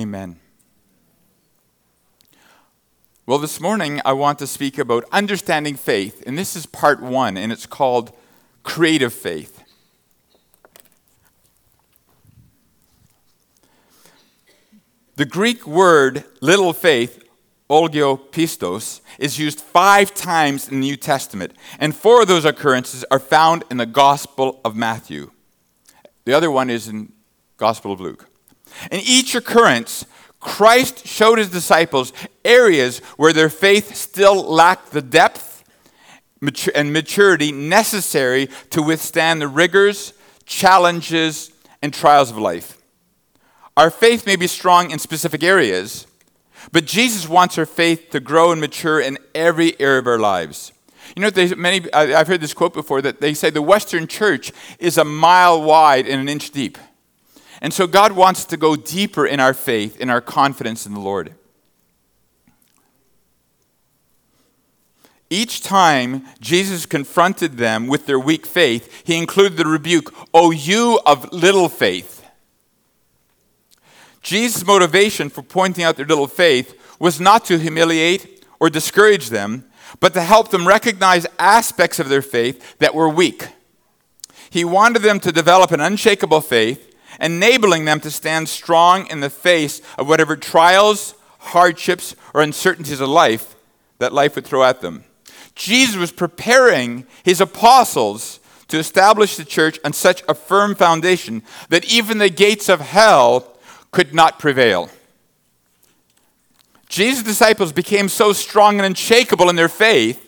Amen. Well, this morning I want to speak about understanding faith, and this is part one, and it's called creative faith. The Greek word little faith, oligopistos, is used five times in the New Testament, and four of those occurrences are found in the Gospel of Matthew. The other one is in Gospel of Luke. In each occurrence, Christ showed his disciples areas where their faith still lacked the depth and maturity necessary to withstand the rigors, challenges, and trials of life. Our faith may be strong in specific areas, but Jesus wants our faith to grow and mature in every area of our lives. You know, there's many, I've heard this quote before that they say the Western church is a mile wide and an inch deep. And so God wants to go deeper in our faith, in our confidence in the Lord. Each time Jesus confronted them with their weak faith, he included the rebuke, O you of little faith. Jesus' motivation for pointing out their little faith was not to humiliate or discourage them, but to help them recognize aspects of their faith that were weak. He wanted them to develop an unshakable faith enabling them to stand strong in the face of whatever trials, hardships, or uncertainties of life that life would throw at them. Jesus was preparing his apostles to establish the church on such a firm foundation that even the gates of hell could not prevail. Jesus' disciples became so strong and unshakable in their faith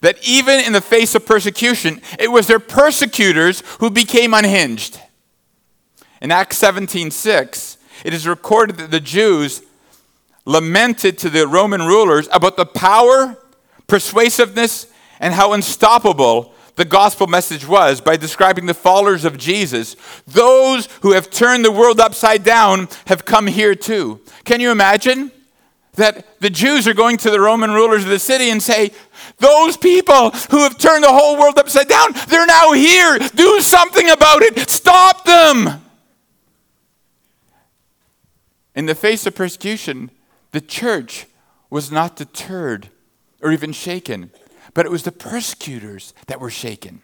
that even in the face of persecution, it was their persecutors who became unhinged. In Acts 17:6, it is recorded that the Jews lamented to the Roman rulers about the power, persuasiveness, and how unstoppable the gospel message was by describing the followers of Jesus. Those who have turned the world upside down have come here too. Can you imagine? That the Jews are going to the Roman rulers of the city and say, Those people who have turned the whole world upside down, they're now here. Do something about it. Stop them. In the face of persecution, the church was not deterred or even shaken, but it was the persecutors that were shaken.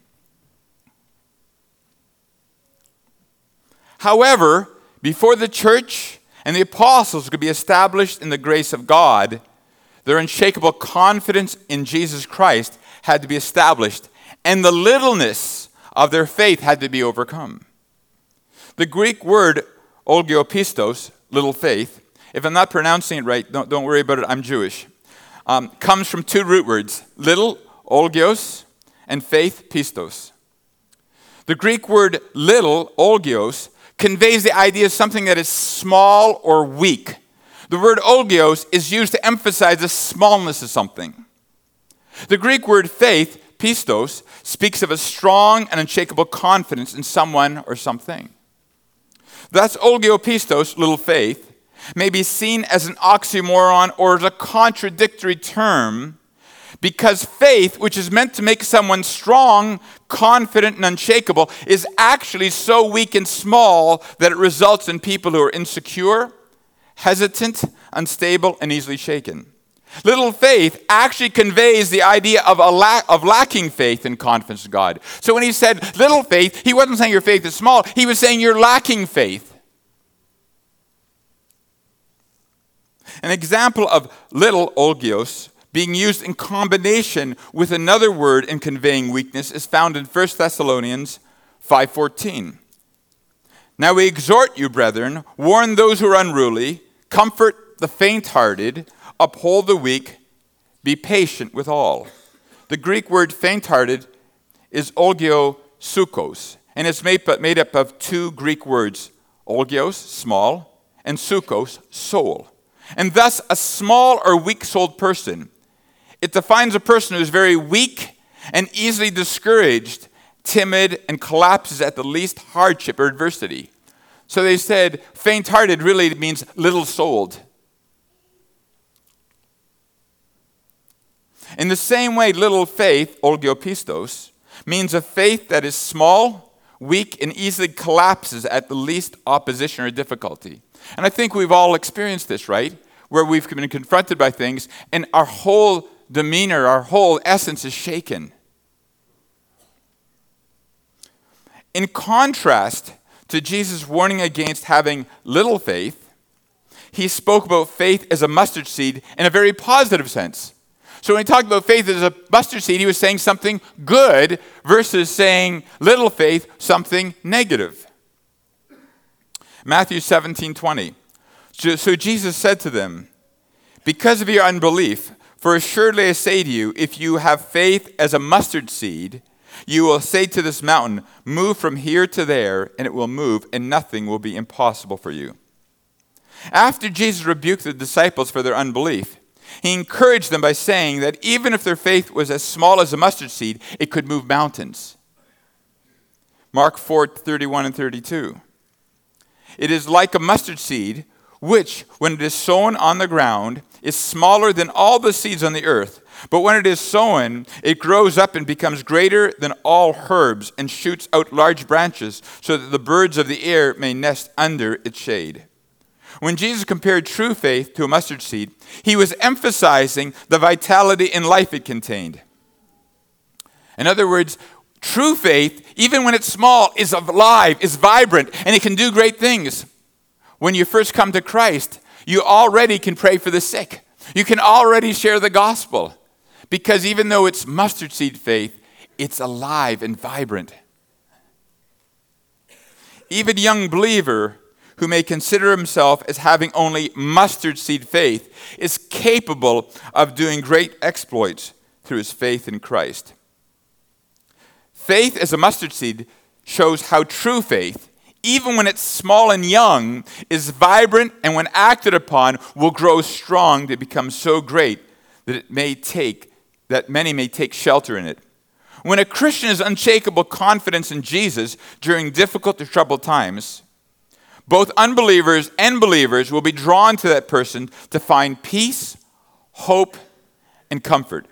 However, before the church and the apostles could be established in the grace of God, their unshakable confidence in Jesus Christ had to be established, and the littleness of their faith had to be overcome. The Greek word oligopistos little faith, if I'm not pronouncing it right, don't, don't worry about it, I'm Jewish, um, comes from two root words little, olgios, and faith, pistos. The Greek word little, olgios, conveys the idea of something that is small or weak. The word olgios is used to emphasize the smallness of something. The Greek word faith, pistos, speaks of a strong and unshakable confidence in someone or something. Thus, oligopistos, little faith, may be seen as an oxymoron or as a contradictory term because faith, which is meant to make someone strong, confident, and unshakable, is actually so weak and small that it results in people who are insecure, hesitant, unstable, and easily shaken. Little faith actually conveys the idea of, a lack, of lacking faith and confidence in God. So when he said little faith, he wasn't saying your faith is small, he was saying you're lacking faith. An example of little olgios being used in combination with another word in conveying weakness is found in 1 Thessalonians 5:14. Now we exhort you, brethren, warn those who are unruly, comfort the faint-hearted, uphold the weak, be patient with all. The Greek word faint-hearted is olgiosukos, and it's made, up of two Greek words, olgios, small, and sukos, soul. And thus, a small or weak souled person. It defines a person who is very weak and easily discouraged, timid, and collapses at the least hardship or adversity. So they said faint hearted really means little souled. In the same way, little faith, oligopistos, means a faith that is small, weak and easily collapses at the least opposition or difficulty. And I think we've all experienced this, right? Where we've been confronted by things and our whole demeanor, our whole essence is shaken. In contrast to Jesus' warning against having little faith, he spoke about faith as a mustard seed in a very positive sense. So when he talked about faith as a mustard seed, he was saying something good versus saying little faith, something negative. Matthew 17 20. So Jesus said to them, Because of your unbelief, for assuredly I say to you, if you have faith as a mustard seed, you will say to this mountain, Move from here to there, and it will move, and nothing will be impossible for you. After Jesus rebuked the disciples for their unbelief, he encouraged them by saying that even if their faith was as small as a mustard seed, it could move mountains. Mark 4 31 and 32. It is like a mustard seed, which, when it is sown on the ground, is smaller than all the seeds on the earth. But when it is sown, it grows up and becomes greater than all herbs and shoots out large branches so that the birds of the air may nest under its shade. When Jesus compared true faith to a mustard seed, he was emphasizing the vitality and life it contained. In other words, true faith, even when it's small, is alive, is vibrant, and it can do great things. When you first come to Christ, you already can pray for the sick. You can already share the gospel. Because even though it's mustard seed faith, it's alive and vibrant. Even young believer who may consider himself as having only mustard seed faith is capable of doing great exploits through his faith in Christ. Faith as a mustard seed shows how true faith, even when it's small and young, is vibrant and when acted upon will grow strong to become so great that it may take that many may take shelter in it. When a Christian has unshakable confidence in Jesus during difficult or troubled times, both unbelievers and believers will be drawn to that person to find peace, hope, and comfort.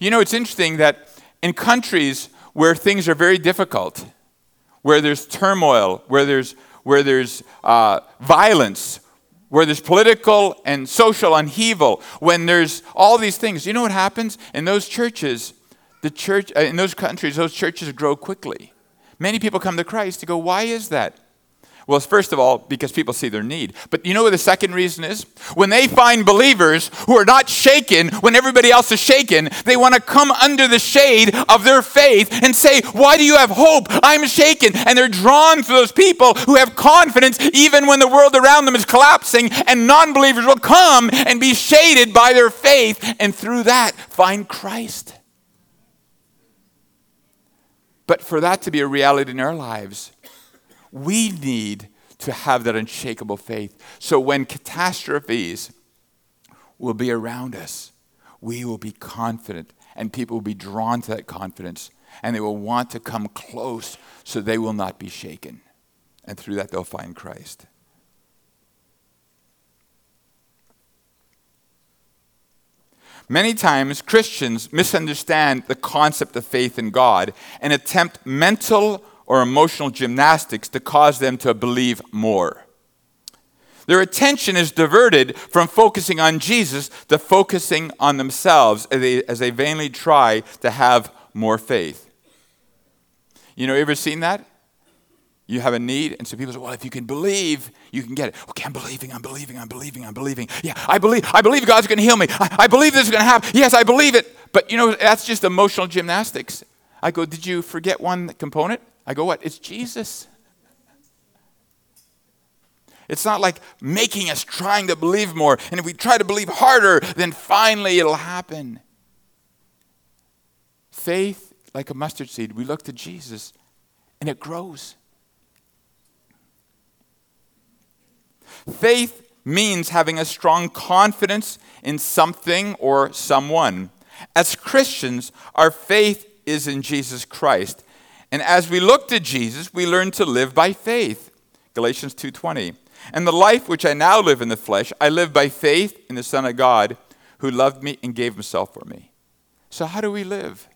You know, it's interesting that in countries where things are very difficult, where there's turmoil, where there's, where there's uh, violence, where there's political and social upheaval, when there's all these things, you know what happens? In those churches, the church, uh, in those countries, those churches grow quickly. Many people come to Christ to go, why is that? Well, first of all, because people see their need. But you know what the second reason is? When they find believers who are not shaken when everybody else is shaken, they want to come under the shade of their faith and say, Why do you have hope? I'm shaken. And they're drawn to those people who have confidence even when the world around them is collapsing, and non believers will come and be shaded by their faith, and through that, find Christ. But for that to be a reality in our lives, we need to have that unshakable faith. So when catastrophes will be around us, we will be confident, and people will be drawn to that confidence, and they will want to come close so they will not be shaken. And through that, they'll find Christ. Many times, Christians misunderstand the concept of faith in God and attempt mental or emotional gymnastics to cause them to believe more. Their attention is diverted from focusing on Jesus to focusing on themselves as they, as they vainly try to have more faith. You know, ever seen that? You have a need, and so people say, Well, if you can believe, you can get it. Okay, I'm believing, I'm believing, I'm believing, I'm believing. Yeah, I believe, I believe God's gonna heal me. I, I believe this is gonna happen. Yes, I believe it. But you know, that's just emotional gymnastics. I go, Did you forget one component? I go, what? It's Jesus. It's not like making us trying to believe more. And if we try to believe harder, then finally it'll happen. Faith, like a mustard seed, we look to Jesus and it grows. Faith means having a strong confidence in something or someone. As Christians, our faith is in Jesus Christ. And as we look to Jesus, we learn to live by faith. Galatians 2:20. And the life which I now live in the flesh, I live by faith in the Son of God who loved me and gave himself for me. So how do we live?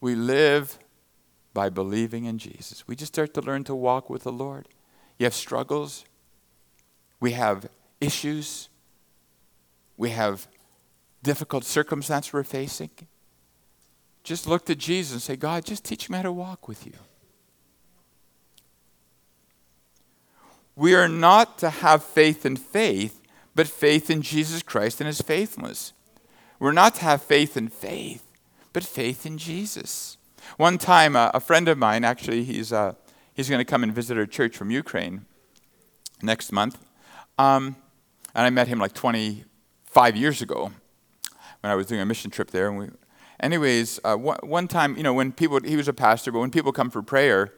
We live by believing in Jesus. We just start to learn to walk with the Lord. You have struggles, we have issues, we have difficult circumstances we're facing. Just look to Jesus and say, God, just teach me how to walk with you. We are not to have faith in faith, but faith in Jesus Christ and his faithfulness. We're not to have faith in faith, but faith in Jesus. One time, uh, a friend of mine, actually, he's, uh, he's going to come and visit our church from Ukraine next month. Um, and I met him like 25 years ago when I was doing a mission trip there. And we, anyways, uh, one, one time, you know, when people, he was a pastor, but when people come for prayer,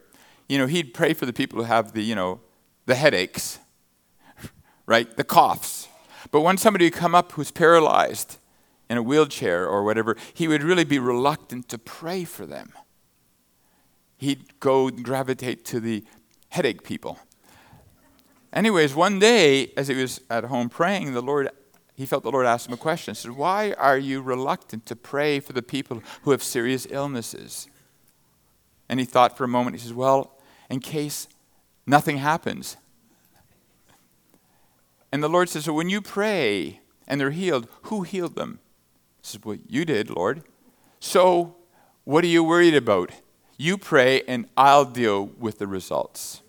you know, he'd pray for the people who have the, you know, the headaches, right? The coughs. But when somebody would come up who's paralyzed in a wheelchair or whatever, he would really be reluctant to pray for them. He'd go gravitate to the headache people. Anyways, one day, as he was at home praying, the Lord, he felt the Lord asked him a question. He said, Why are you reluctant to pray for the people who have serious illnesses? And he thought for a moment, he says, Well, in case nothing happens. And the Lord says, So when you pray and they're healed, who healed them? He says, Well, you did, Lord. So what are you worried about? You pray and I'll deal with the results.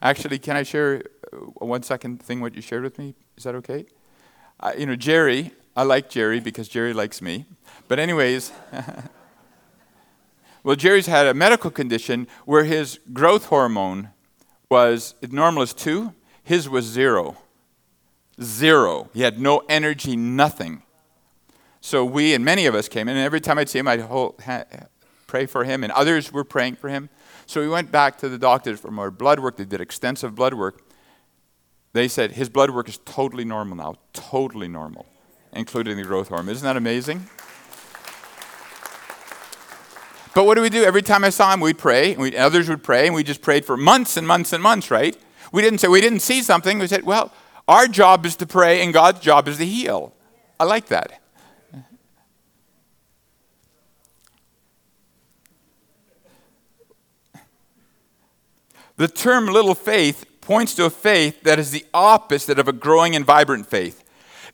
Actually, can I share uh, one second thing what you shared with me? Is that okay? You know, Jerry, I like Jerry because Jerry likes me. But, anyways, Well, Jerry's had a medical condition where his growth hormone was normal is two, his was zero. Zero. He had no energy, nothing. So we and many of us came, and every time I'd see him, I'd hold, ha, pray for him, and others were praying for him. So we went back to the doctors for more blood work. They did extensive blood work. They said his blood work is totally normal now, totally normal, including the growth hormone. Isn't that amazing? But what do we do? Every time I saw him, we'd pray, and we, others would pray, and we just prayed for months and months and months, right? We didn't say we didn't see something. We said, well, our job is to pray, and God's job is to heal. I like that. The term little faith points to a faith that is the opposite of a growing and vibrant faith.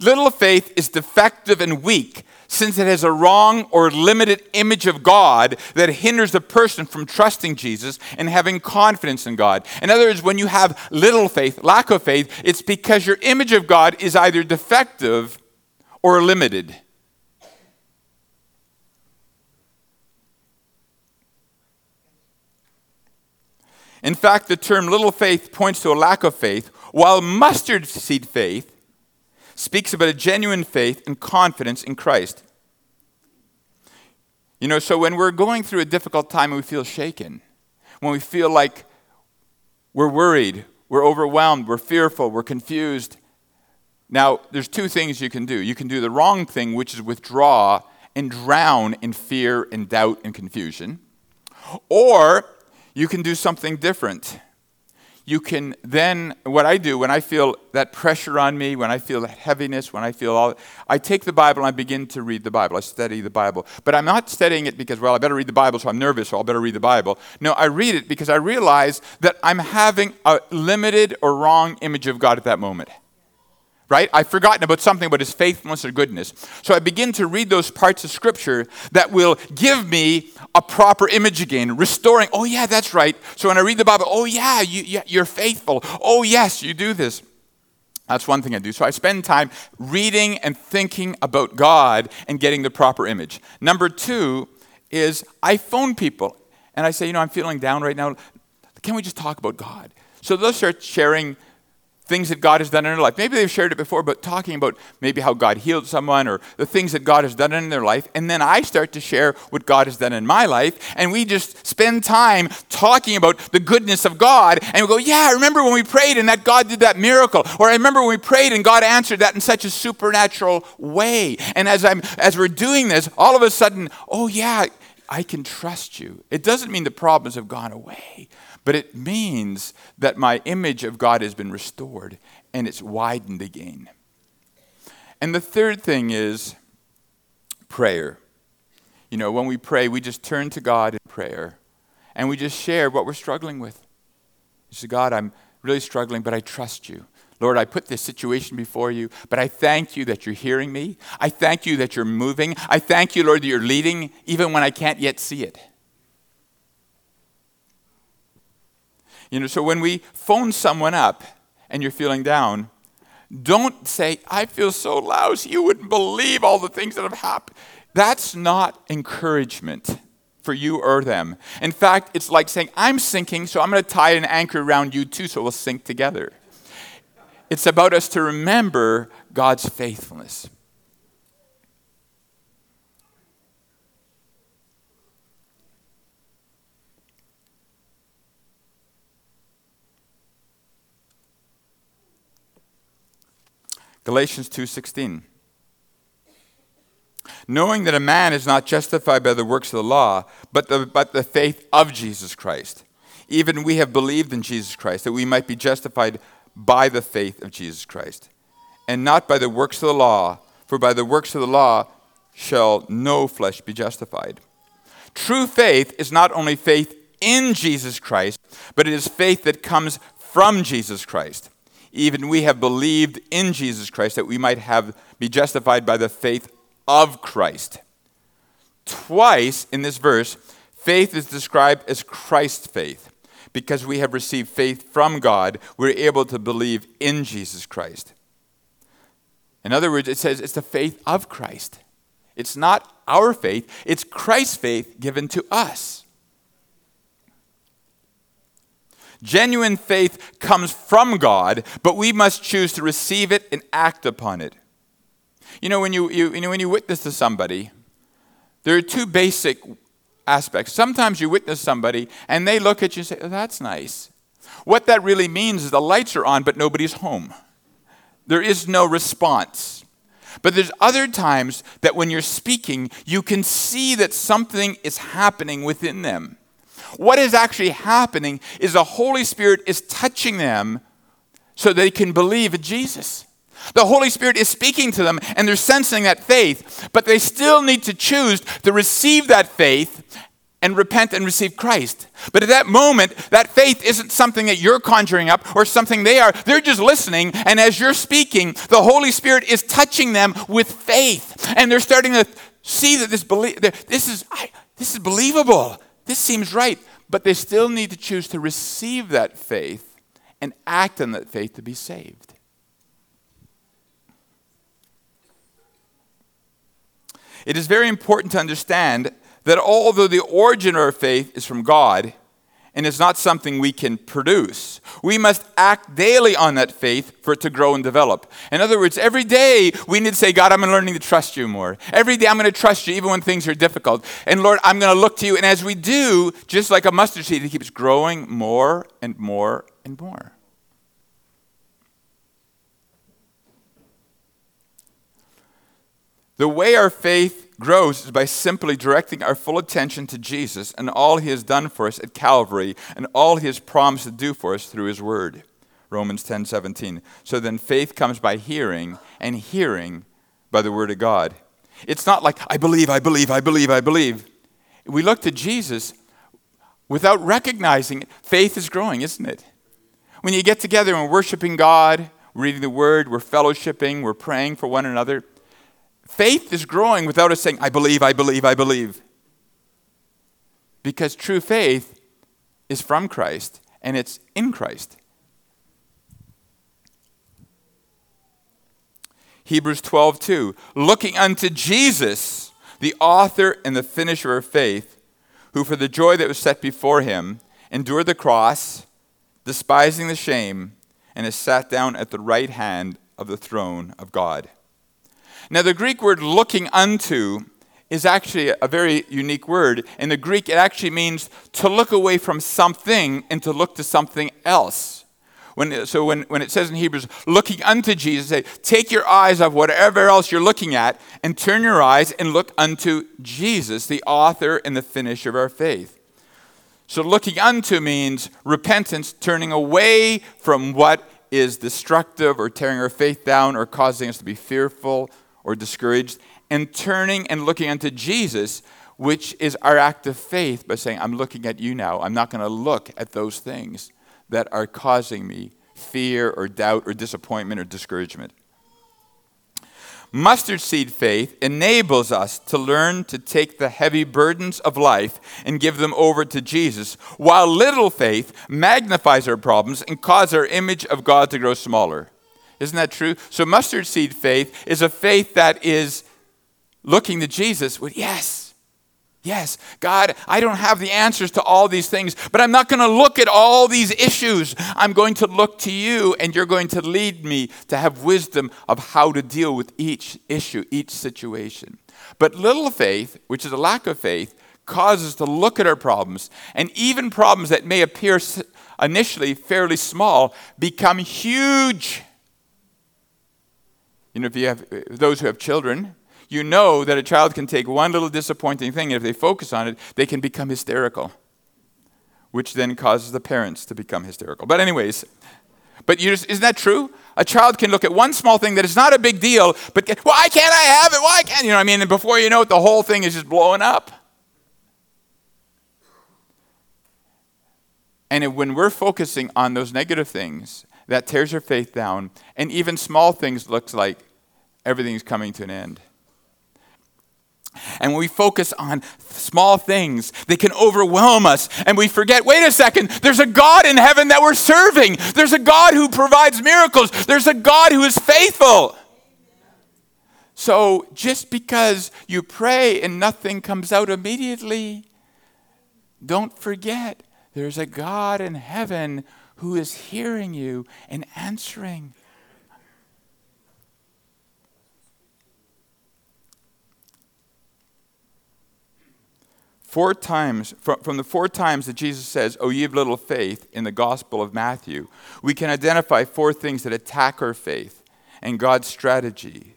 Little faith is defective and weak, since it has a wrong or limited image of God that hinders the person from trusting Jesus and having confidence in God. In other words, when you have little faith, lack of faith, it's because your image of God is either defective or limited. In fact, the term little faith points to a lack of faith, while mustard seed faith speaks about a genuine faith and confidence in Christ. You know, so when we're going through a difficult time and we feel shaken, when we feel like we're worried, we're overwhelmed, we're fearful, we're confused, now there's two things you can do. You can do the wrong thing, which is withdraw and drown in fear and doubt and confusion, or you can do something different you can then, what I do when I feel that pressure on me, when I feel that heaviness, when I feel all, I take the Bible and I begin to read the Bible. I study the Bible. But I'm not studying it because, well, I better read the Bible, so I'm nervous, so I better read the Bible. No, I read it because I realize that I'm having a limited or wrong image of God at that moment right? I've forgotten about something about his faithfulness or goodness. So I begin to read those parts of scripture that will give me a proper image again, restoring, oh, yeah, that's right. So when I read the Bible, oh, yeah, you, you're faithful. Oh, yes, you do this. That's one thing I do. So I spend time reading and thinking about God and getting the proper image. Number two is I phone people and I say, you know, I'm feeling down right now. Can we just talk about God? So they'll start sharing things that God has done in their life. Maybe they've shared it before, but talking about maybe how God healed someone or the things that God has done in their life. And then I start to share what God has done in my life. And we just spend time talking about the goodness of God. And we go, Yeah, I remember when we prayed and that God did that miracle. Or I remember when we prayed and God answered that in such a supernatural way. And as, I'm, as we're doing this, all of a sudden, oh, yeah, I can trust you. It doesn't mean the problems have gone away, but it means that my image of God has been restored and it's widened again. And the third thing is prayer. you know, when we pray, we just turn to God in prayer and we just share what we're struggling with. You say, God, I'm really struggling, but I trust you. Lord, I put this situation before you, but I thank you that you're hearing me. I thank you that you're moving. I thank you, Lord, that you're leading even when I can't yet see it. You know, so when we phone someone up and you're feeling down, don't say, I feel so lousy. You wouldn't believe all the things that have happened. That's not encouragement for you or them. In fact, it's like saying, I'm sinking, so I'm going to tie an anchor around you too, so we'll sink together. It's about us to remember God's faithfulness. Galatians 2:16 Knowing that a man is not justified by the works of the law, but the, but the faith of Jesus Christ. Even we have believed in Jesus Christ, that we might be justified by the faith of Jesus Christ, and not by the works of the law, for by the works of the law shall no flesh be justified. True faith is not only faith in Jesus Christ, but it is faith that comes from Jesus Christ. Even we have believed in Jesus Christ that we might have be justified by the faith of Christ. Twice in this verse, faith is described as Christ's faith because we have received faith from God, we're able to believe in Jesus Christ. In other words, it says it's the faith of Christ. It's not our faith, it's Christ's faith given to us. Genuine faith comes from God, but we must choose to receive it and act upon it. You know, when you, you, you know, when you witness to somebody, there are two basic aspects. Sometimes you witness somebody and they look at you and say, oh, That's nice. What that really means is the lights are on, but nobody's home. There is no response. But there's other times that when you're speaking, you can see that something is happening within them. What is actually happening is the Holy Spirit is touching them so they can believe in Jesus. The Holy Spirit is speaking to them and they're sensing that faith, but they still need to choose to receive that faith and repent and receive Christ. But at that moment, that faith isn't something that you're conjuring up or something they are. They're just listening, and as you're speaking, the Holy Spirit is touching them with faith. And they're starting to see that this, belie- this, is, this is believable. This seems right. But they still need to choose to receive that faith and act on that faith to be saved. It is very important to understand that although the origin of our faith is from God and is not something we can produce, we must act daily on that faith for it to grow and develop. In other words, every day we need to say, God, I'm learning to trust you more. Every day I'm going to trust you even when things are difficult. And Lord, I'm going to look to you. And as we do, just like a mustard seed, it keeps growing more and more and more. The way our faith grows is by simply directing our full attention to Jesus and all he has done for us at Calvary and all he has promised to do for us through his word. Romans 10 17. So then faith comes by hearing, and hearing by the word of God. It's not like, I believe, I believe, I believe, I believe. We look to Jesus without recognizing it. Faith is growing, isn't it? When you get together and we're worshiping God, reading the word, we're fellowshipping, we're praying for one another Faith is growing without us saying, I believe, I believe, I believe. Because true faith is from Christ and it's in Christ. Hebrews 12, 2. Looking unto Jesus, the author and the finisher of faith, who for the joy that was set before him endured the cross, despising the shame, and is sat down at the right hand of the throne of God. Now, the Greek word looking unto is actually a very unique word. In the Greek, it actually means to look away from something and to look to something else. When, so when, when it says in Hebrews, looking unto Jesus, say, take your eyes off whatever else you're looking at and turn your eyes and look unto Jesus, the author and the finisher of our faith. So looking unto means repentance, turning away from what is destructive or tearing our faith down or causing us to be fearful or discouraged, and turning and looking unto Jesus, which is our act of faith by saying, I'm looking at you now. I'm not going to look at those things that are causing me fear or doubt or disappointment or discouragement. Mustard seed faith enables us to learn to take the heavy burdens of life and give them over to Jesus, while little faith magnifies our problems and causes our image of God to grow smaller. Isn't that true? So, mustard seed faith is a faith that is looking to Jesus with, yes, Yes, God, I don't have the answers to all these things, but I'm not going to look at all these issues. I'm going to look to you, and you're going to lead me to have wisdom of how to deal with each issue, each situation. But little faith, which is a lack of faith, causes us to look at our problems, and even problems that may appear initially fairly small become huge. You know, if you have those who have children, you know that a child can take one little disappointing thing, and if they focus on it, they can become hysterical, which then causes the parents to become hysterical. But, anyways, but just, isn't that true? A child can look at one small thing that is not a big deal, but why can't I have it? Why can't you know? I mean, and before you know it, the whole thing is just blowing up. And when we're focusing on those negative things, that tears your faith down, and even small things looks like everything's coming to an end. And when we focus on small things, they can overwhelm us. And we forget wait a second, there's a God in heaven that we're serving. There's a God who provides miracles. There's a God who is faithful. So just because you pray and nothing comes out immediately, don't forget there's a God in heaven who is hearing you and answering. Four times, from, the four times that Jesus says, Oh, ye have little faith, in the Gospel of Matthew, we can identify four things that attack our faith and God's strategy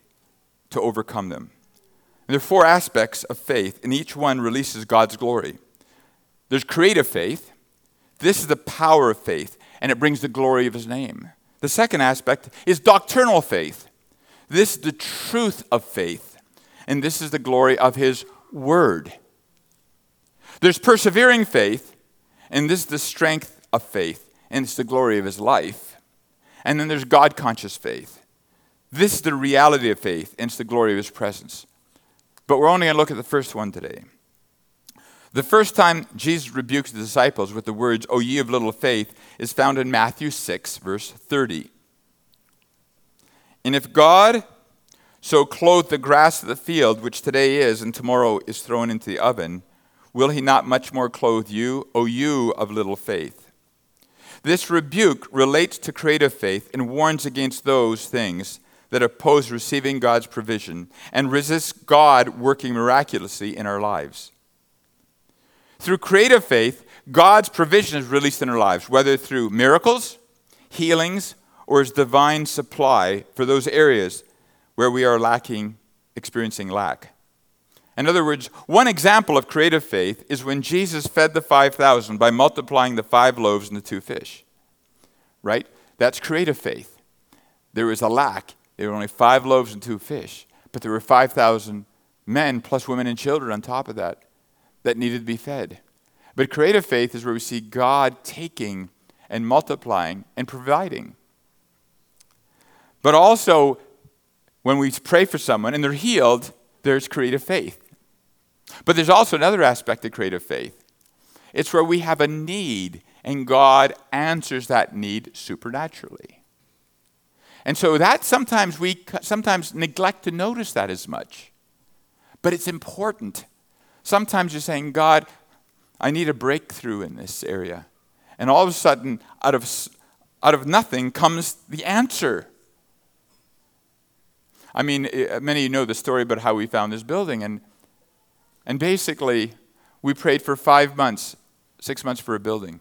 to overcome them. And there are four aspects of faith, and each one releases God's glory. There's creative faith. This is the power of faith, and it brings the glory of his name. The second aspect is doctrinal faith. This is the truth of faith, and this is the glory of his word. There's persevering faith, and this is the strength of faith, and it's the glory of his life. And then there's God conscious faith. This is the reality of faith, and it's the glory of his presence. But we're only going to look at the first one today. The first time Jesus rebukes the disciples with the words, O ye of little faith, is found in Matthew 6, verse 30. And if God so clothed the grass of the field, which today is and tomorrow is thrown into the oven, Will he not much more clothe you, O you of little faith? This rebuke relates to creative faith and warns against those things that oppose receiving God's provision and resist God working miraculously in our lives. Through creative faith, God's provision is released in our lives, whether through miracles, healings, or his divine supply for those areas where we are lacking, experiencing lack. In other words, one example of creative faith is when Jesus fed the 5,000 by multiplying the five loaves and the two fish. Right? That's creative faith. There was a lack. There were only five loaves and two fish, but there were 5,000 men plus women and children on top of that that needed to be fed. But creative faith is where we see God taking and multiplying and providing. But also, when we pray for someone and they're healed, there's creative faith. But there's also another aspect of creative faith it's where we have a need and God answers that need supernaturally. And so that sometimes we sometimes neglect to notice that as much. But it's important. Sometimes you're saying, God, I need a breakthrough in this area. And all of a sudden, out of, out of nothing comes the answer. I mean, eh, many of you know the story about how we found this building. And and basically, we prayed for five months, six months for a building.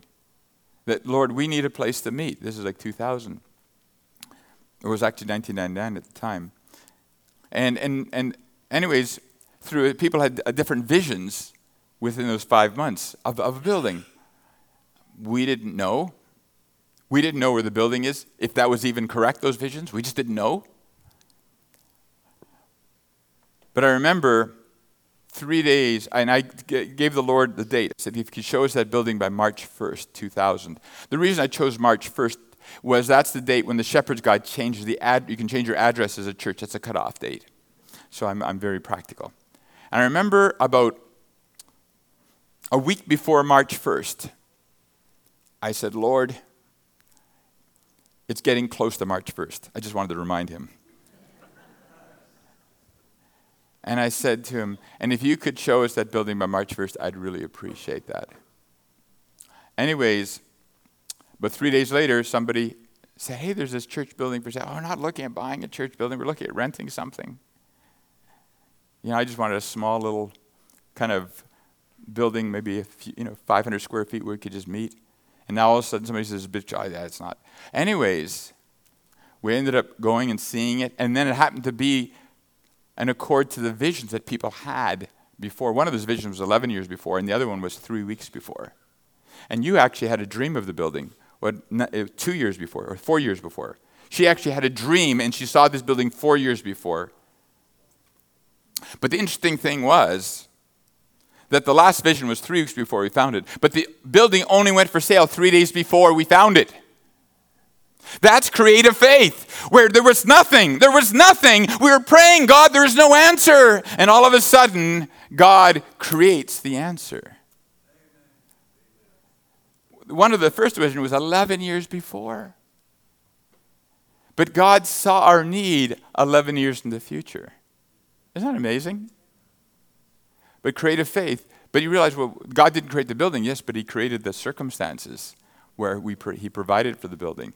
That, Lord, we need a place to meet. This is like 2000. It was actually 1999 at the time. And, and, and anyways, through it, people had uh, different visions within those five months of, of a building. We didn't know. We didn't know where the building is, if that was even correct, those visions. We just didn't know. But I remember three days, and I gave the Lord the date. I said, if He show us that building by March 1st, 2000. The reason I chose March 1st was that's the date when the Shepherd's Guide changes the ad. You can change your address as a church. That's a cutoff date. So I'm, I'm very practical. And I remember about a week before March 1st, I said, Lord, it's getting close to March 1st. I just wanted to remind him. And I said to him, and if you could show us that building by March 1st, I'd really appreciate that. Anyways, but three days later, somebody said, hey, there's this church building for sale. Oh, we're not looking at buying a church building, we're looking at renting something. You know, I just wanted a small little kind of building, maybe a few, you know, 500 square feet where we could just meet. And now all of a sudden somebody says, bitch, oh, it's not. Anyways, we ended up going and seeing it. And then it happened to be an accord to the visions that people had before. One of those visions was 11 years before, and the other one was three weeks before. And you actually had a dream of the building uh, two years before, or four years before. She actually had a dream, and she saw this building four years before. But the interesting thing was that the last vision was three weeks before we found it, but the building only went for sale three days before we found it. That's creative faith, where there was nothing. There was nothing. We were praying, God, there is no answer. And all of a sudden, God creates the answer. One of the first vision was 11 years before. But God saw our need 11 years in the future. Isn't that amazing? But creative faith, but you realize, well, God didn't create the building, yes, but He created the circumstances where we, He provided for the building.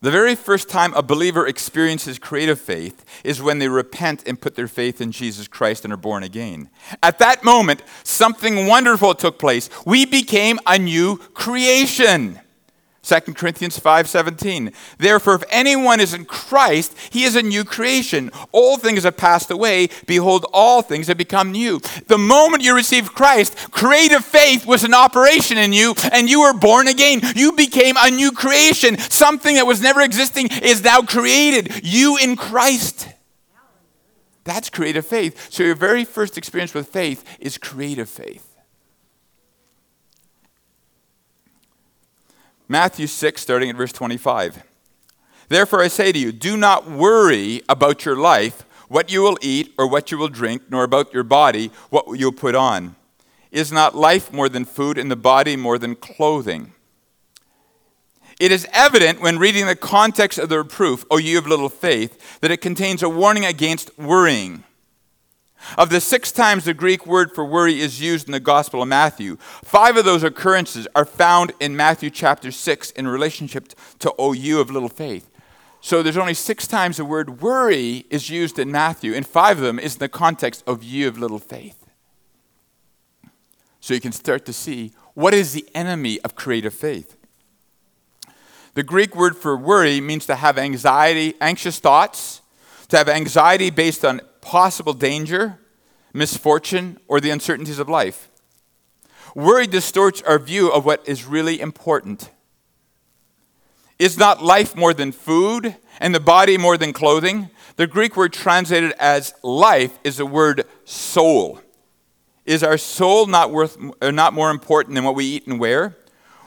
The very first time a believer experiences creative faith is when they repent and put their faith in Jesus Christ and are born again. At that moment, something wonderful took place. We became a new creation. 2 Corinthians 5:17. Therefore if anyone is in Christ, he is a new creation. All things have passed away, behold all things have become new. The moment you received Christ, creative faith was an operation in you and you were born again. You became a new creation. Something that was never existing is now created. You in Christ. That's creative faith. So your very first experience with faith is creative faith. Matthew 6, starting at verse 25. Therefore I say to you, do not worry about your life, what you will eat or what you will drink, nor about your body, what you'll put on. Is not life more than food, and the body more than clothing? It is evident when reading the context of the reproof, O you of little faith, that it contains a warning against worrying. Of the six times the Greek word for worry is used in the Gospel of Matthew, five of those occurrences are found in Matthew chapter 6 in relationship to O you of little faith. So there's only six times the word worry is used in Matthew, and five of them is in the context of you of little faith. So you can start to see what is the enemy of creative faith. The Greek word for worry means to have anxiety, anxious thoughts, to have anxiety based on possible danger, misfortune, or the uncertainties of life. Worry distorts our view of what is really important. Is not life more than food and the body more than clothing? The Greek word translated as life is the word soul. Is our soul not, worth, or not more important than what we eat and wear?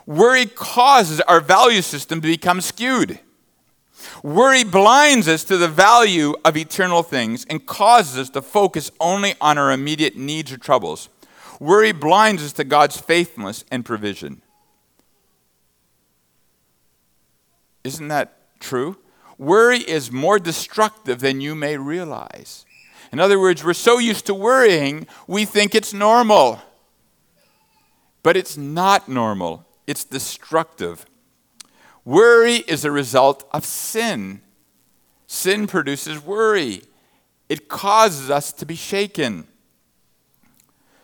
Worry causes our value system to become skewed. Worry blinds us to the value of eternal things and causes us to focus only on our immediate needs or troubles. Worry blinds us to God's faithfulness and provision. Isn't that true? Worry is more destructive than you may realize. In other words, we're so used to worrying, we think it's normal. But it's not normal, it's destructive. Worry is a result of sin. Sin produces worry, it causes us to be shaken.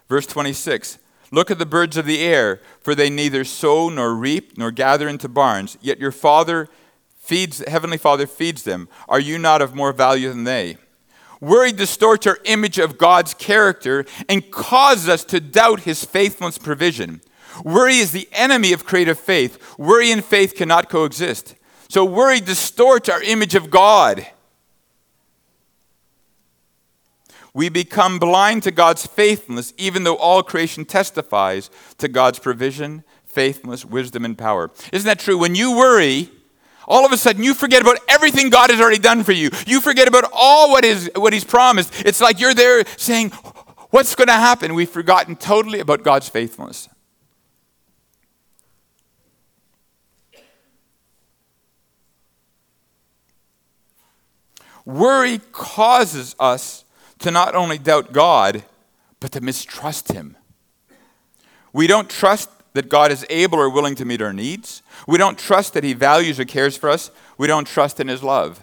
Verse 26 Look at the birds of the air, for they neither sow nor reap nor gather into barns, yet your Father feeds, Heavenly Father feeds them. Are you not of more value than they? Worry distorts our image of God's character and causes us to doubt His faithfulness provision. Worry is the enemy of creative faith. Worry and faith cannot coexist. So worry distorts our image of God. We become blind to God's faithfulness, even though all creation testifies to God's provision, faithfulness, wisdom, and power. Isn't that true? When you worry, all of a sudden you forget about everything God has already done for you. You forget about all what, is, what He's promised. It's like you're there saying, What's going to happen? We've forgotten totally about God's faithfulness. Worry causes us to not only doubt God, but to mistrust Him. We don't trust that God is able or willing to meet our needs. We don't trust that He values or cares for us. We don't trust in His love.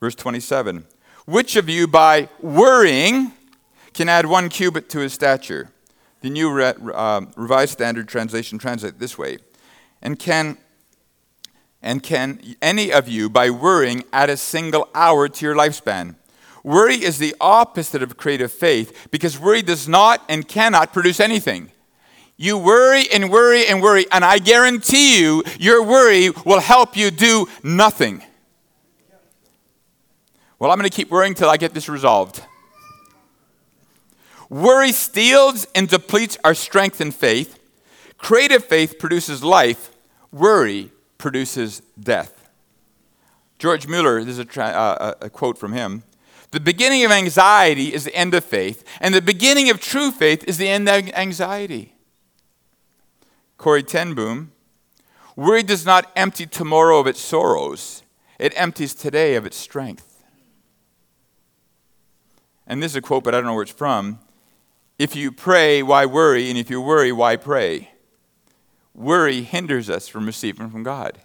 Verse 27 Which of you, by worrying, can add one cubit to his stature? The New Re- uh, Revised Standard Translation translates this way And can and can any of you, by worrying, add a single hour to your lifespan? Worry is the opposite of creative faith because worry does not and cannot produce anything. You worry and worry and worry, and I guarantee you, your worry will help you do nothing. Well, I'm going to keep worrying till I get this resolved. Worry steals and depletes our strength and faith. Creative faith produces life. Worry produces death. George Mueller, this is a, tra- uh, a quote from him. The beginning of anxiety is the end of faith, and the beginning of true faith is the end of anxiety. Corrie ten Boom, worry does not empty tomorrow of its sorrows, it empties today of its strength. And this is a quote, but I don't know where it's from. If you pray, why worry? And if you worry, why pray? Worry hinders us from receiving from God.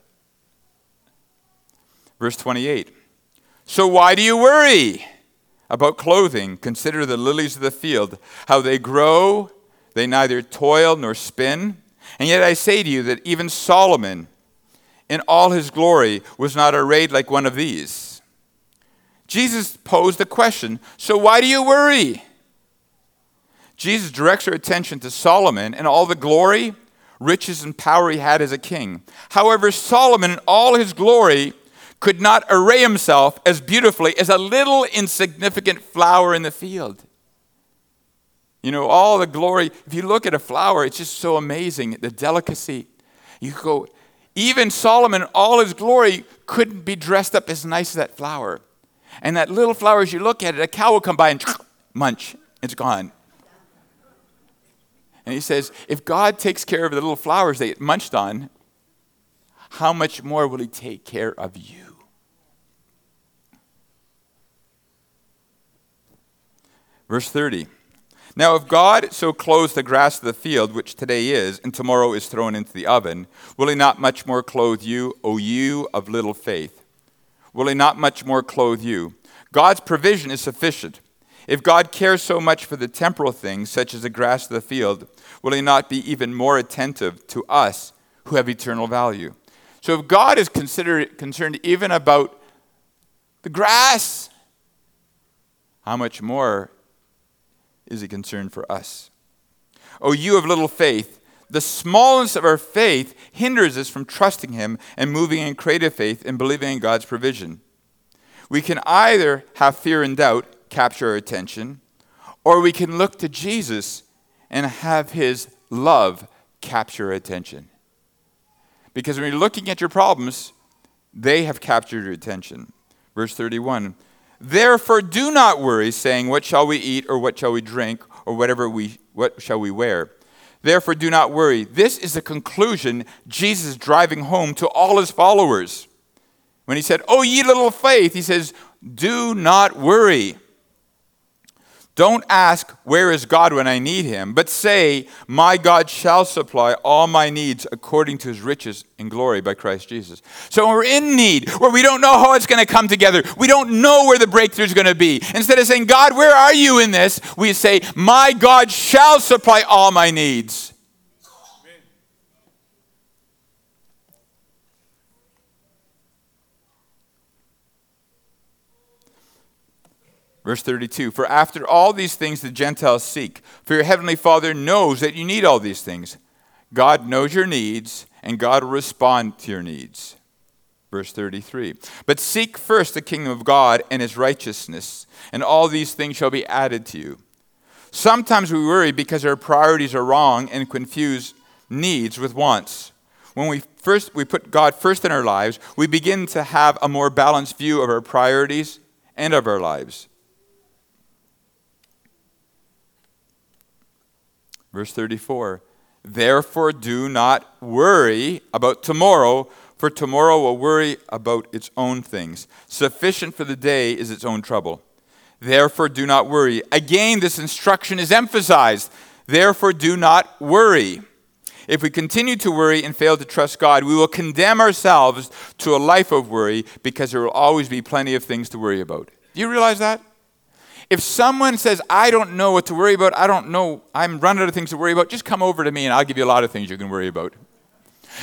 Verse 28. So why do you worry about clothing? Consider the lilies of the field, how they grow, they neither toil nor spin. And yet I say to you that even Solomon, in all his glory, was not arrayed like one of these. Jesus posed a question So why do you worry? Jesus directs our attention to Solomon and all the glory riches and power he had as a king. However, Solomon, in all his glory, could not array himself as beautifully as a little insignificant flower in the field. You know, all the glory, if you look at a flower, it's just so amazing, the delicacy. You go, even Solomon, all his glory, couldn't be dressed up as nice as that flower. And that little flower, as you look at it, a cow will come by and munch, it's gone. And he says, if God takes care of the little flowers they munched on, how much more will he take care of you? Verse 30. Now, if God so clothes the grass of the field, which today is, and tomorrow is thrown into the oven, will he not much more clothe you, O you of little faith? Will he not much more clothe you? God's provision is sufficient. If God cares so much for the temporal things, such as the grass of the field, will he not be even more attentive to us who have eternal value? So if God is concerned even about the grass, how much more is he concerned for us? Oh, you of little faith, the smallness of our faith hinders us from trusting him and moving in creative faith and believing in God's provision. We can either have fear and doubt capture our attention, or we can look to Jesus and have his love capture attention. Because when you're looking at your problems, they have captured your attention. Verse 31 Therefore, do not worry, saying, What shall we eat, or what shall we drink, or whatever we, what shall we wear? Therefore, do not worry. This is the conclusion Jesus is driving home to all his followers. When he said, Oh, ye little faith, he says, Do not worry. Don't ask, Where is God when I need him? but say, My God shall supply all my needs according to his riches in glory by Christ Jesus. So when we're in need, where we don't know how it's going to come together, we don't know where the breakthrough is going to be, instead of saying, God, where are you in this? We say, My God shall supply all my needs. Verse 32 For after all these things the Gentiles seek, for your heavenly Father knows that you need all these things. God knows your needs, and God will respond to your needs. Verse 33. But seek first the kingdom of God and his righteousness, and all these things shall be added to you. Sometimes we worry because our priorities are wrong and confuse needs with wants. When we first we put God first in our lives, we begin to have a more balanced view of our priorities and of our lives. Verse 34 Therefore, do not worry about tomorrow, for tomorrow will worry about its own things. Sufficient for the day is its own trouble. Therefore, do not worry. Again, this instruction is emphasized. Therefore, do not worry. If we continue to worry and fail to trust God, we will condemn ourselves to a life of worry because there will always be plenty of things to worry about. Do you realize that? If someone says, I don't know what to worry about, I don't know, I'm running out of things to worry about, just come over to me and I'll give you a lot of things you can worry about.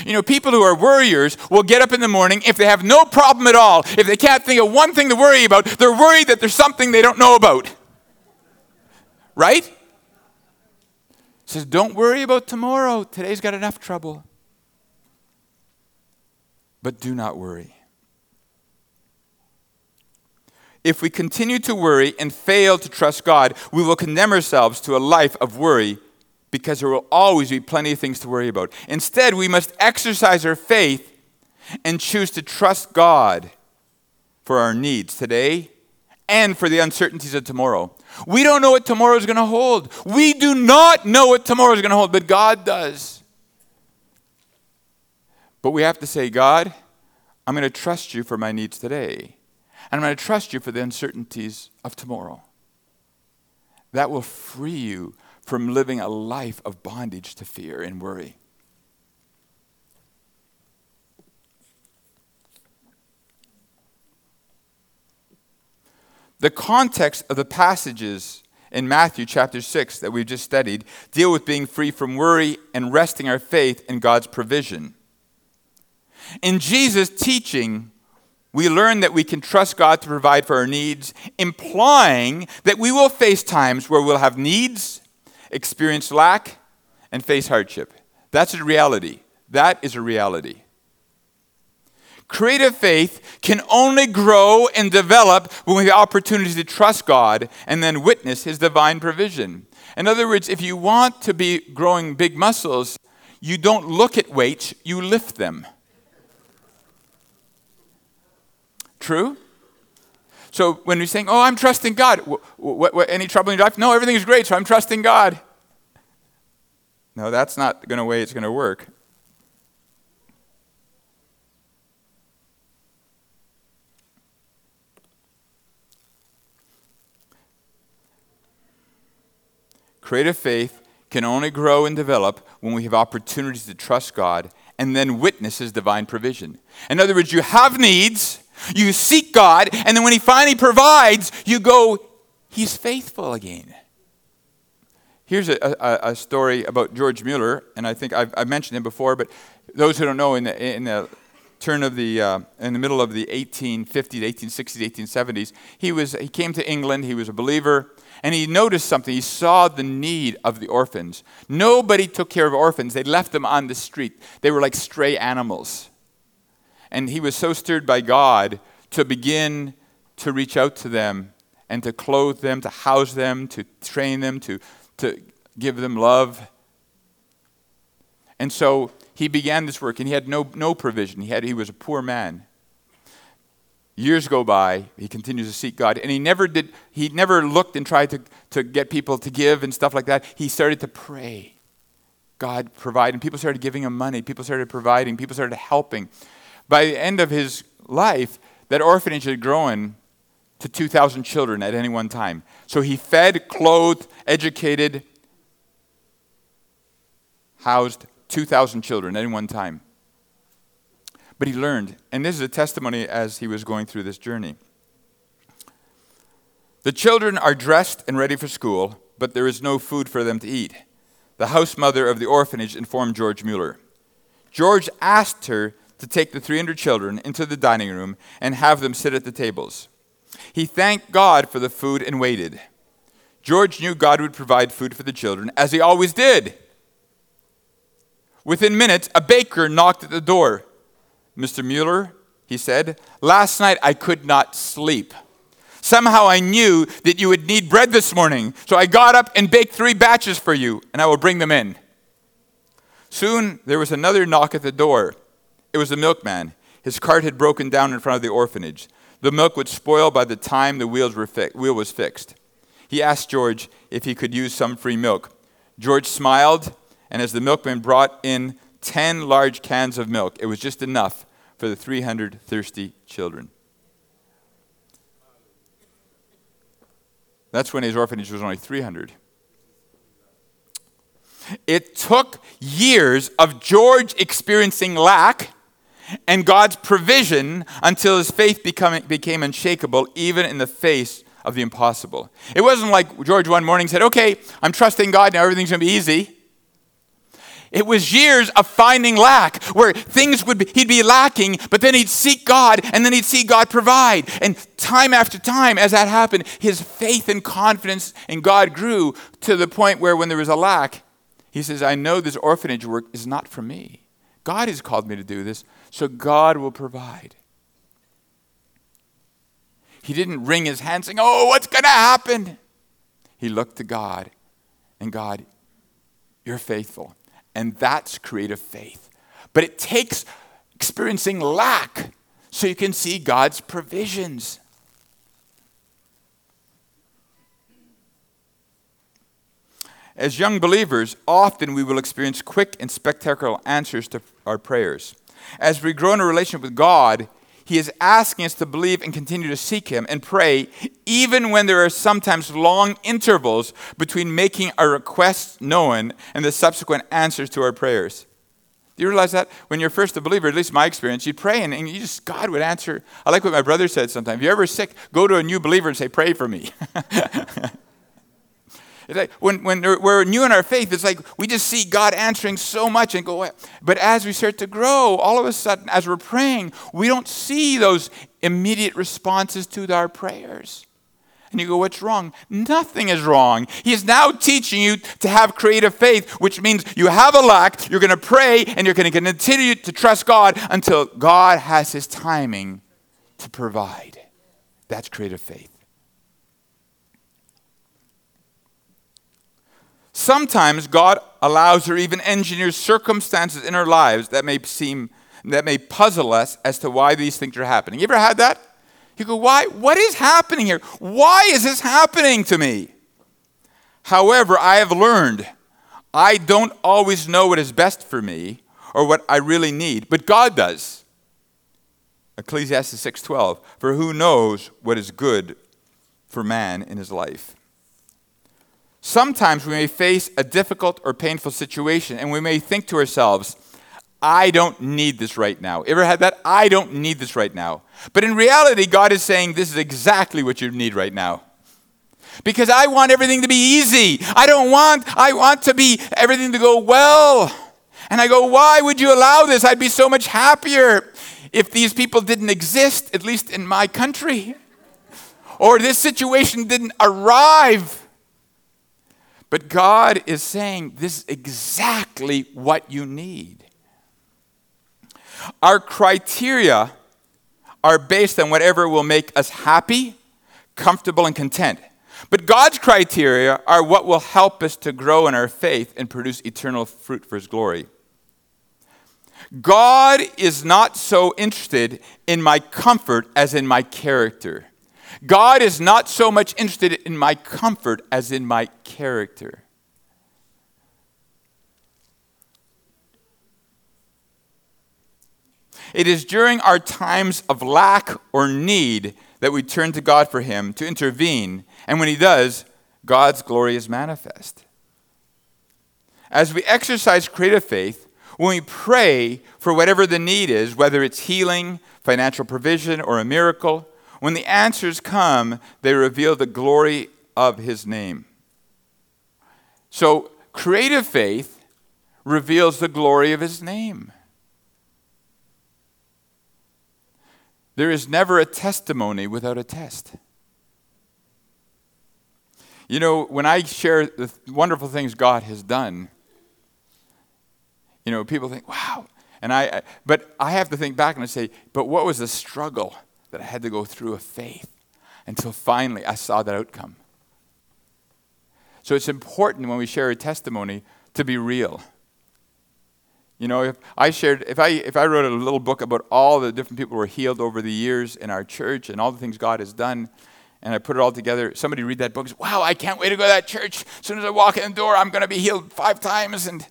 You know, people who are worriers will get up in the morning if they have no problem at all. If they can't think of one thing to worry about, they're worried that there's something they don't know about. Right? says, Don't worry about tomorrow. Today's got enough trouble. But do not worry. If we continue to worry and fail to trust God, we will condemn ourselves to a life of worry because there will always be plenty of things to worry about. Instead, we must exercise our faith and choose to trust God for our needs today and for the uncertainties of tomorrow. We don't know what tomorrow is going to hold. We do not know what tomorrow is going to hold, but God does. But we have to say, God, I'm going to trust you for my needs today. And I'm going to trust you for the uncertainties of tomorrow. That will free you from living a life of bondage to fear and worry. The context of the passages in Matthew chapter 6 that we've just studied deal with being free from worry and resting our faith in God's provision. In Jesus' teaching, we learn that we can trust God to provide for our needs, implying that we will face times where we'll have needs, experience lack, and face hardship. That's a reality. That is a reality. Creative faith can only grow and develop when we have opportunities to trust God and then witness His divine provision. In other words, if you want to be growing big muscles, you don't look at weights, you lift them. True? So when you're saying, "Oh, I'm trusting God," what, what, what, any trouble in your life? No, everything is great, so I'm trusting God. No, that's not to way it's going to work. Creative faith can only grow and develop when we have opportunities to trust God and then witness His divine provision. In other words, you have needs you seek God, and then when He finally provides, you go, He's faithful again. Here's a, a, a story about George Mueller, and I think I've, I've, mentioned him before, but those who don't know, in the, in the turn of the, uh, in the middle of the 1850s, 1860s, 1870s, he, was, he came to England, he was a believer, and he noticed something. He saw the need of the orphans. Nobody took care of orphans, they left them on the street. They were like stray animals. And he was so stirred by God to begin to reach out to them and to clothe them, to house them, to train them, to, to give them love. And so he began this work, and he had no, no provision. He, had, he was a poor man. Years go by, he continues to seek God, and he never did, he never looked and tried to, to get people to give and stuff like that. He started to pray. God provide, and people started giving him money. People started providing. People started helping. By the end of his life, that orphanage had grown to 2,000 children at any one time. So he fed, clothed, educated, housed 2,000 children at any one time. But he learned, and this is a testimony as he was going through this journey. The children are dressed and ready for school, but there is no food for them to eat. The house mother of the orphanage informed George Mueller. George asked her to take the 300 children into the dining room and have them sit at the tables. He thanked God for the food and waited. George knew God would provide food for the children, as he always did. Within minutes, a baker knocked at the door. Mr. Mueller, he said, last night I could not sleep. Somehow I knew that you would need bread this morning, so I got up and baked three batches for you, and I will bring them in. Soon there was another knock at the door. It was the milkman. His cart had broken down in front of the orphanage. The milk would spoil by the time the fi- wheel was fixed. He asked George if he could use some free milk. George smiled, and as the milkman brought in 10 large cans of milk, it was just enough for the 300 thirsty children. That's when his orphanage was only 300. It took years of George experiencing lack and God's provision until his faith become, became unshakable, even in the face of the impossible. It wasn't like George one morning said, Okay, I'm trusting God, now everything's to be easy. It was years of finding lack where things would be, he'd be lacking, but then he'd seek God and then he'd see God provide. And time after time, as that happened, his faith and confidence in God grew to the point where when there was a lack, he says, I know this orphanage work is not for me. God has called me to do this, so God will provide. He didn't wring his hands saying, Oh, what's going to happen? He looked to God, and God, you're faithful. And that's creative faith. But it takes experiencing lack so you can see God's provisions. As young believers, often we will experience quick and spectacular answers to our prayers. As we grow in a relationship with God, He is asking us to believe and continue to seek Him and pray, even when there are sometimes long intervals between making our requests known and the subsequent answers to our prayers. Do you realize that? When you're first a believer, at least my experience, you'd pray and, and you just, God would answer. I like what my brother said sometimes. If you're ever sick, go to a new believer and say, Pray for me. It's like when, when we're new in our faith, it's like we just see God answering so much and go, but as we start to grow, all of a sudden, as we're praying, we don't see those immediate responses to our prayers. And you go, what's wrong? Nothing is wrong. He is now teaching you to have creative faith, which means you have a lack, you're going to pray, and you're going to continue to trust God until God has His timing to provide. That's creative faith. Sometimes God allows or even engineers circumstances in our lives that may seem that may puzzle us as to why these things are happening. You ever had that? You go, why? What is happening here? Why is this happening to me? However, I have learned I don't always know what is best for me or what I really need, but God does. Ecclesiastes 6:12, for who knows what is good for man in his life? Sometimes we may face a difficult or painful situation and we may think to ourselves, I don't need this right now. Ever had that? I don't need this right now. But in reality, God is saying this is exactly what you need right now. Because I want everything to be easy. I don't want, I want to be everything to go well. And I go, why would you allow this? I'd be so much happier if these people didn't exist, at least in my country. Or this situation didn't arrive. But God is saying this is exactly what you need. Our criteria are based on whatever will make us happy, comfortable, and content. But God's criteria are what will help us to grow in our faith and produce eternal fruit for His glory. God is not so interested in my comfort as in my character. God is not so much interested in my comfort as in my character. It is during our times of lack or need that we turn to God for Him to intervene, and when He does, God's glory is manifest. As we exercise creative faith, when we pray for whatever the need is, whether it's healing, financial provision, or a miracle, when the answers come, they reveal the glory of his name. So, creative faith reveals the glory of his name. There is never a testimony without a test. You know, when I share the wonderful things God has done, You know, people think, wow. And I, but I have to think back and I say, but what was the struggle that I had to go through of faith until finally I saw that outcome? So it's important when we share a testimony to be real. You know, if I shared, if I, if I wrote a little book about all the different people who were healed over the years in our church and all the things God has done, and I put it all together, somebody read that book and wow, I can't wait to go to that church. As soon as I walk in the door, I'm going to be healed five times. And,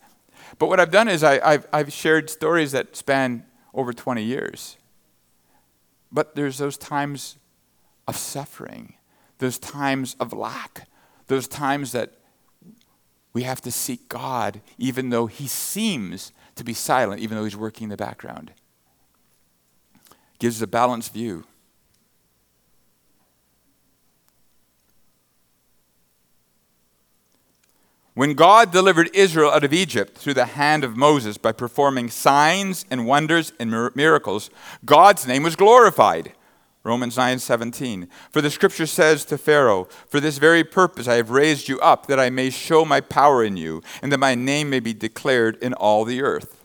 but what I've done is I, have I've shared stories that span over 20 years. But there's those times of suffering, those times of lack, those times that we have to seek God, even though He seems to be silent, even though He's working in the background. Gives a balanced view. When God delivered Israel out of Egypt through the hand of Moses by performing signs and wonders and miracles, God's name was glorified. Romans 9:17. For the scripture says to Pharaoh, "For this very purpose I have raised you up that I may show my power in you and that my name may be declared in all the earth."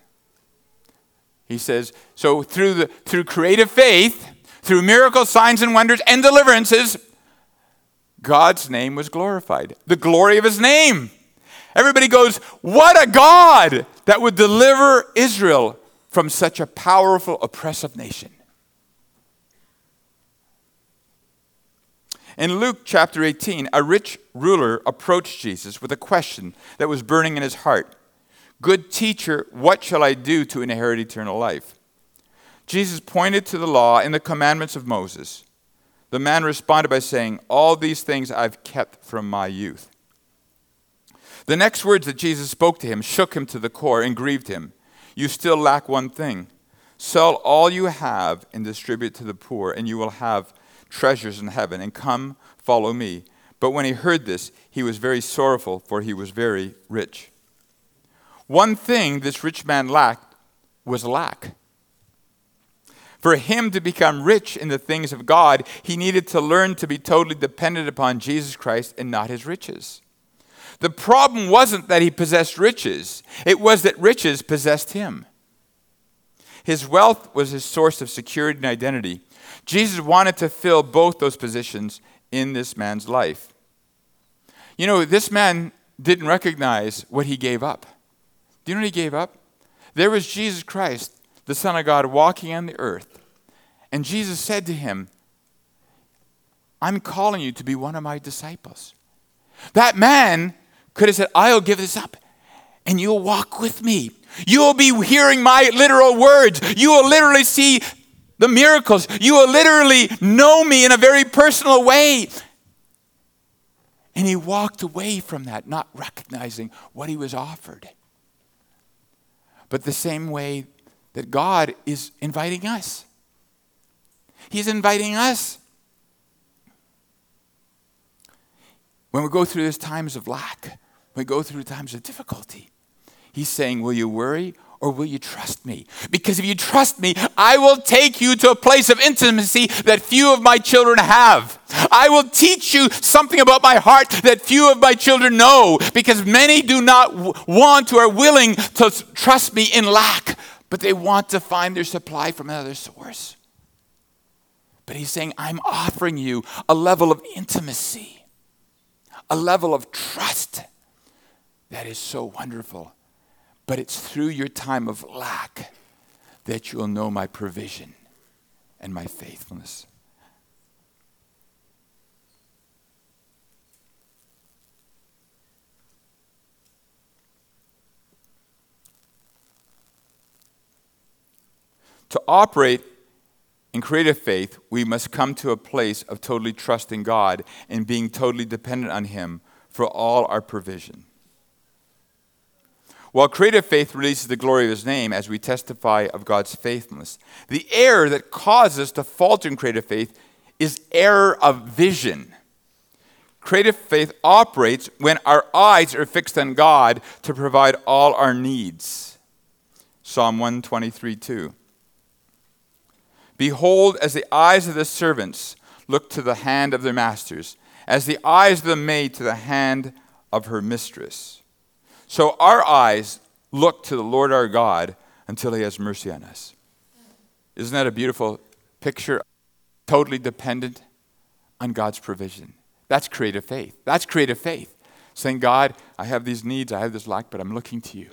He says, so through the through creative faith, through miracles, signs and wonders and deliverances, God's name was glorified. The glory of his name. Everybody goes, "What a God that would deliver Israel from such a powerful oppressive nation." In Luke chapter 18, a rich ruler approached Jesus with a question that was burning in his heart Good teacher, what shall I do to inherit eternal life? Jesus pointed to the law and the commandments of Moses. The man responded by saying, All these things I've kept from my youth. The next words that Jesus spoke to him shook him to the core and grieved him. You still lack one thing. Sell all you have and distribute to the poor, and you will have treasures in heaven, and come, follow me. But when he heard this, he was very sorrowful, for he was very rich. One thing this rich man lacked was lack. For him to become rich in the things of God, he needed to learn to be totally dependent upon Jesus Christ and not his riches. The problem wasn't that he possessed riches, it was that riches possessed him. His wealth was his source of security and identity, Jesus wanted to fill both those positions in this man's life. You know, this man didn't recognize what he gave up. Do you know what he gave up? There was Jesus Christ, the Son of God, walking on the earth. And Jesus said to him, I'm calling you to be one of my disciples. That man could have said, I'll give this up and you'll walk with me. You will be hearing my literal words. You will literally see the miracles. You will literally know me in a very personal way. And he walked away from that, not recognizing what he was offered. But the same way that God is inviting us, He's inviting us. When we go through these times of lack, we go through times of difficulty, He's saying, Will you worry or will you trust me? Because if you trust me, I will take you to a place of intimacy that few of my children have. I will teach you something about my heart that few of my children know, because many do not want or are willing to trust me in lack, but they want to find their supply from another source. But he's saying, I'm offering you a level of intimacy, a level of trust that is so wonderful but it's through your time of lack that you'll know my provision and my faithfulness. To operate in creative faith, we must come to a place of totally trusting God and being totally dependent on Him for all our provision. While creative faith releases the glory of his name as we testify of God's faithfulness, the error that causes us to falter in creative faith is error of vision. Creative faith operates when our eyes are fixed on God to provide all our needs. Psalm 123 2. Behold, as the eyes of the servants look to the hand of their masters, as the eyes of the maid to the hand of her mistress. So our eyes look to the Lord our God until he has mercy on us. Isn't that a beautiful picture? Totally dependent on God's provision. That's creative faith. That's creative faith. Saying, God, I have these needs, I have this lack, but I'm looking to you.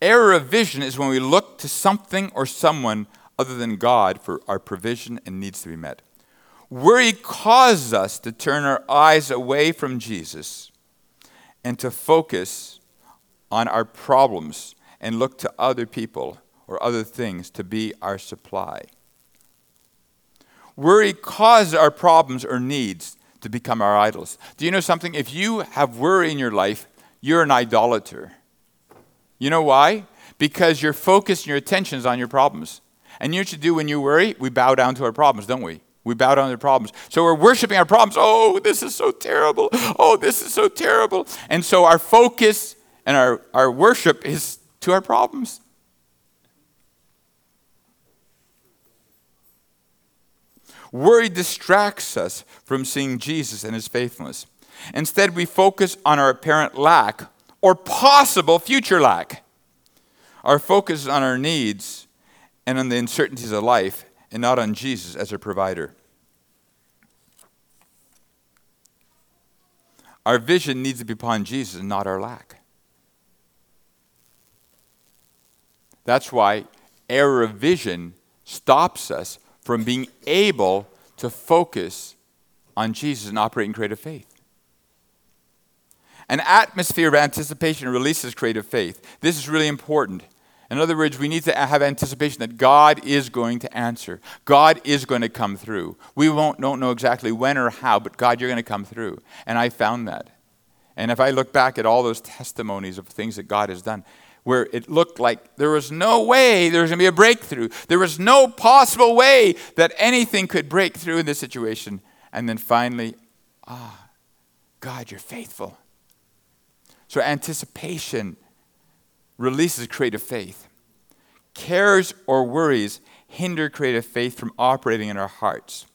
Error of vision is when we look to something or someone other than God for our provision and needs to be met. Worry causes us to turn our eyes away from Jesus and to focus on our problems and look to other people or other things to be our supply. Worry causes our problems or needs to become our idols. Do you know something? If you have worry in your life, you're an idolater. You know why? Because your focus and your attention is on your problems. And you know what you do when you worry? We bow down to our problems, don't we? We bow down to problems. So we're worshiping our problems. Oh, this is so terrible. Oh, this is so terrible. And so our focus and our, our worship is to our problems. Worry distracts us from seeing Jesus and his faithfulness. Instead, we focus on our apparent lack or possible future lack. Our focus is on our needs and on the uncertainties of life and not on Jesus as our provider. Our vision needs to be upon Jesus and not our lack. That's why error of vision stops us from being able to focus on Jesus and operate in creative faith. An atmosphere of anticipation releases creative faith. This is really important. In other words, we need to have anticipation that God is going to answer. God is going to come through. We won't don't know exactly when or how, but God, you're going to come through. And I found that. And if I look back at all those testimonies of things that God has done, where it looked like there was no way there was going to be a breakthrough, there was no possible way that anything could break through in this situation. And then finally, ah, God, you're faithful. So anticipation releases creative faith. Cares or worries hinder creative faith from operating in our hearts.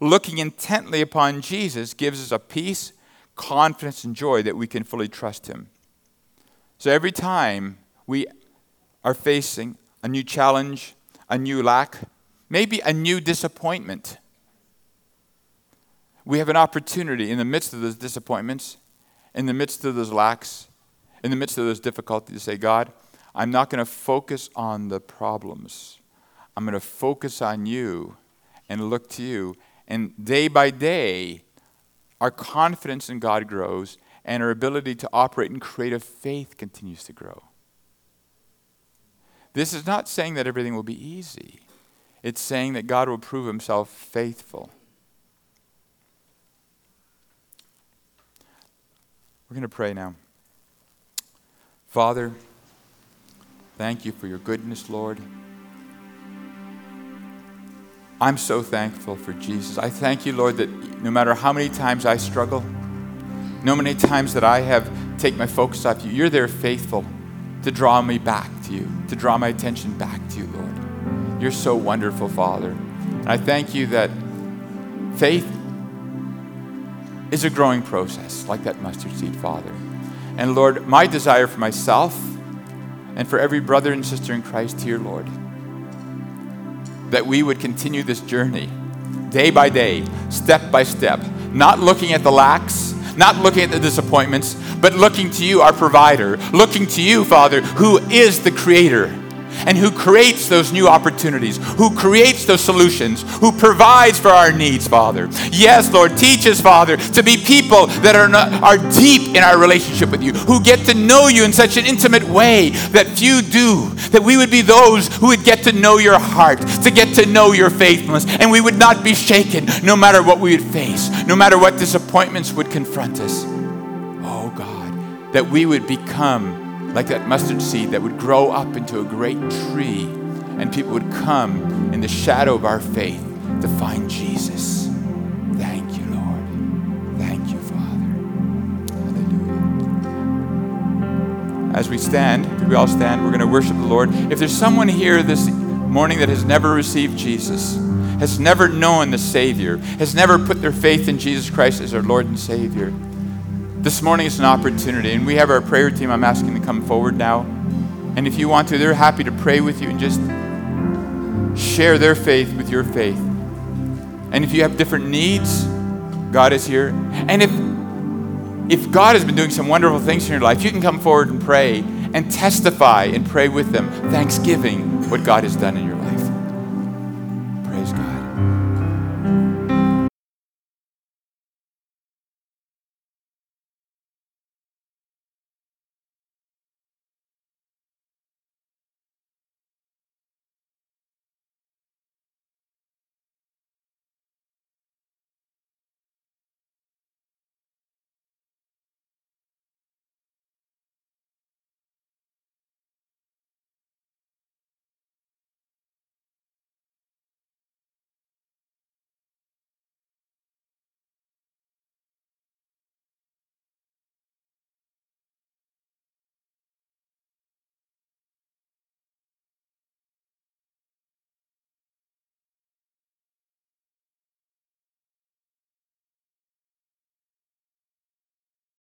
Looking intently upon Jesus gives us a peace, confidence, and joy that we can fully trust Him. So every time we are facing a new challenge, a new lack, maybe a new disappointment, we have an opportunity in the midst of those disappointments, in the midst of those lacks, in the midst of those difficulties say, God, I'm not going to focus on the problems. I'm going to focus on you and look to you. And day by day, our confidence in God grows and our ability to operate in creative faith continues to grow. This is not saying that everything will be easy, it's saying that God will prove himself faithful. We're going to pray now. Father, thank you for your goodness, Lord. I'm so thankful for Jesus. I thank you, Lord, that no matter how many times I struggle, no many times that I have take my focus off you, you're there faithful to draw me back to you, to draw my attention back to you, Lord. You're so wonderful, Father. And I thank you that faith is a growing process, like that mustard seed, Father. And Lord, my desire for myself and for every brother and sister in Christ here, Lord, that we would continue this journey day by day, step by step, not looking at the lacks, not looking at the disappointments, but looking to you, our provider, looking to you, Father, who is the creator and who creates those new opportunities, who creates those solutions, who provides for our needs, Father. Yes, Lord, teach us, Father, to be people that are, not, are deep in our relationship with you, who get to know you in such an intimate way that few do, that we would be those who would get to know your heart, to get to know your faithfulness, and we would not be shaken no matter what we would face, no matter what disappointments would confront us. Oh, God, that we would become like that mustard seed that would grow up into a great tree, and people would come in the shadow of our faith to find Jesus. Thank you, Lord. Thank you, Father. Hallelujah. As we stand, if we all stand, we're going to worship the Lord. If there's someone here this morning that has never received Jesus, has never known the Savior, has never put their faith in Jesus Christ as our Lord and Savior, This morning is an opportunity, and we have our prayer team. I'm asking to come forward now. And if you want to, they're happy to pray with you and just share their faith with your faith. And if you have different needs, God is here. And if if God has been doing some wonderful things in your life, you can come forward and pray and testify and pray with them, thanksgiving what God has done in your life.